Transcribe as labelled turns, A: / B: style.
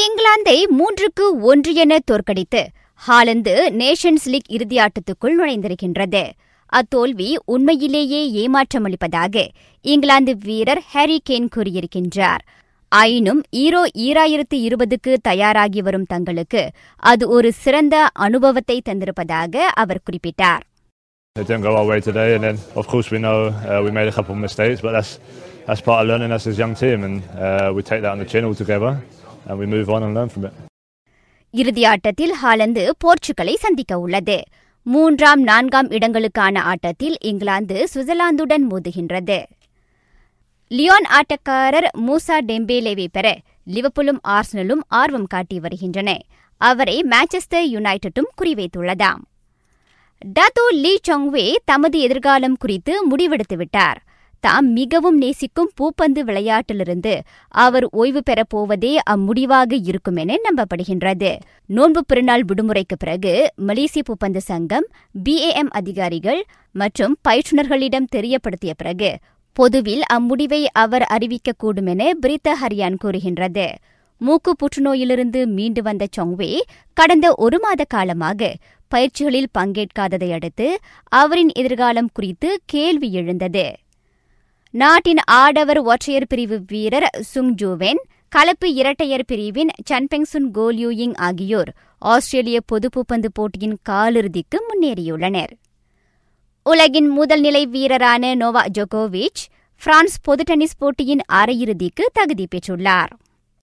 A: இங்கிலாந்தை மூன்றுக்கு ஒன்று என தோற்கடித்து ஹாலந்து நேஷன்ஸ் லீக் இறுதியாட்டத்துக்குள் நுழைந்திருக்கின்றது. அத்தோல்வி உண்மையிலேயே ஏமாற்றமளிப்பதாக இங்கிலாந்து வீரர் ஹாரி கேன் கூறியிருக்கின்றார். ஆயினும் ஈரோ ஈராயிரத்து இருபதுக்கு தயாராகி வரும் தங்களுக்கு அது ஒரு சிறந்த அனுபவத்தை தந்திருப்பதாக அவர் குறிப்பிட்டார்.
B: It didn't go our way today, and then of course we know uh, we made a couple of mistakes, but that's that's part of learning us as a young team, and uh, we take that on the chin altogether. And we move on and learn from it.
A: Holland போர்ச்சுகலை சந்திக்க உள்ளது. மூன்றாம் நான்காம் இடங்களுக்கான ஆட்டத்தில் England சுவிட்சர்லாந்துடன் மோதுகின்றது. Leon ஆட்டக்காரர் மூசா டெம்பேலேவை பெற லிவபுலும் ஆர்சனலும் ஆர்வம் காட்டி வருகின்றன. அவரை மான்செஸ்டர் யுனைடெடும் குறிவைத்துள்ளதாம். டத்து லீ சொங்வே தமது எதிர்காலம் குறித்து முடிவெடுத்துவிட்டார். தாம் மிகவும் நேசிக்கும் பூப்பந்து விளையாட்டிலிருந்து அவர் ஓய்வு பெறப் போவதே அம்முடிவாக இருக்கும் என நம்பப்படுகின்றது. நோன்பு பெருநாள் விடுமுறைக்கு பிறகு மலேசிய பூப்பந்து சங்கம் பிஏஎம் அதிகாரிகள் மற்றும் பயிற்றுநர்களிடம் தெரியப்படுத்திய பிறகு பொதுவில் அம்முடிவை அவர் அறிவிக்கக்கூடும் என பிரித்த ஹரியான் கூறுகின்றது. மூக்கு புற்றுநோயிலிருந்து மீண்டு வந்த சொங்வே கடந்த ஒரு மாத காலமாக பயிற்சிகளில் பங்கேற்காததை அடுத்து அவரின் எதிர்காலம் குறித்து கேள்வி எழுந்தது. நாட்டின் ஆடவர் ஒற்றையர் பிரிவு வீரர் சுங் ஜூவென் கலப்பு இரட்டையர் பிரிவின் சன்பெங்சுன் கோல்யூயிங் ஆகியோர் ஆஸ்திரேலிய பொதுப்புப்பந்து போட்டியின் காலிறுதிக்கு முன்னேறியுள்ளனர். உலகின் முதல் நிலை வீரரான நோவா ஜோகோவிச் பிரான்ஸ் பொது டென்னிஸ் போட்டியின் அரையிறுதிக்கு தகுதி பெற்றுள்ளார்.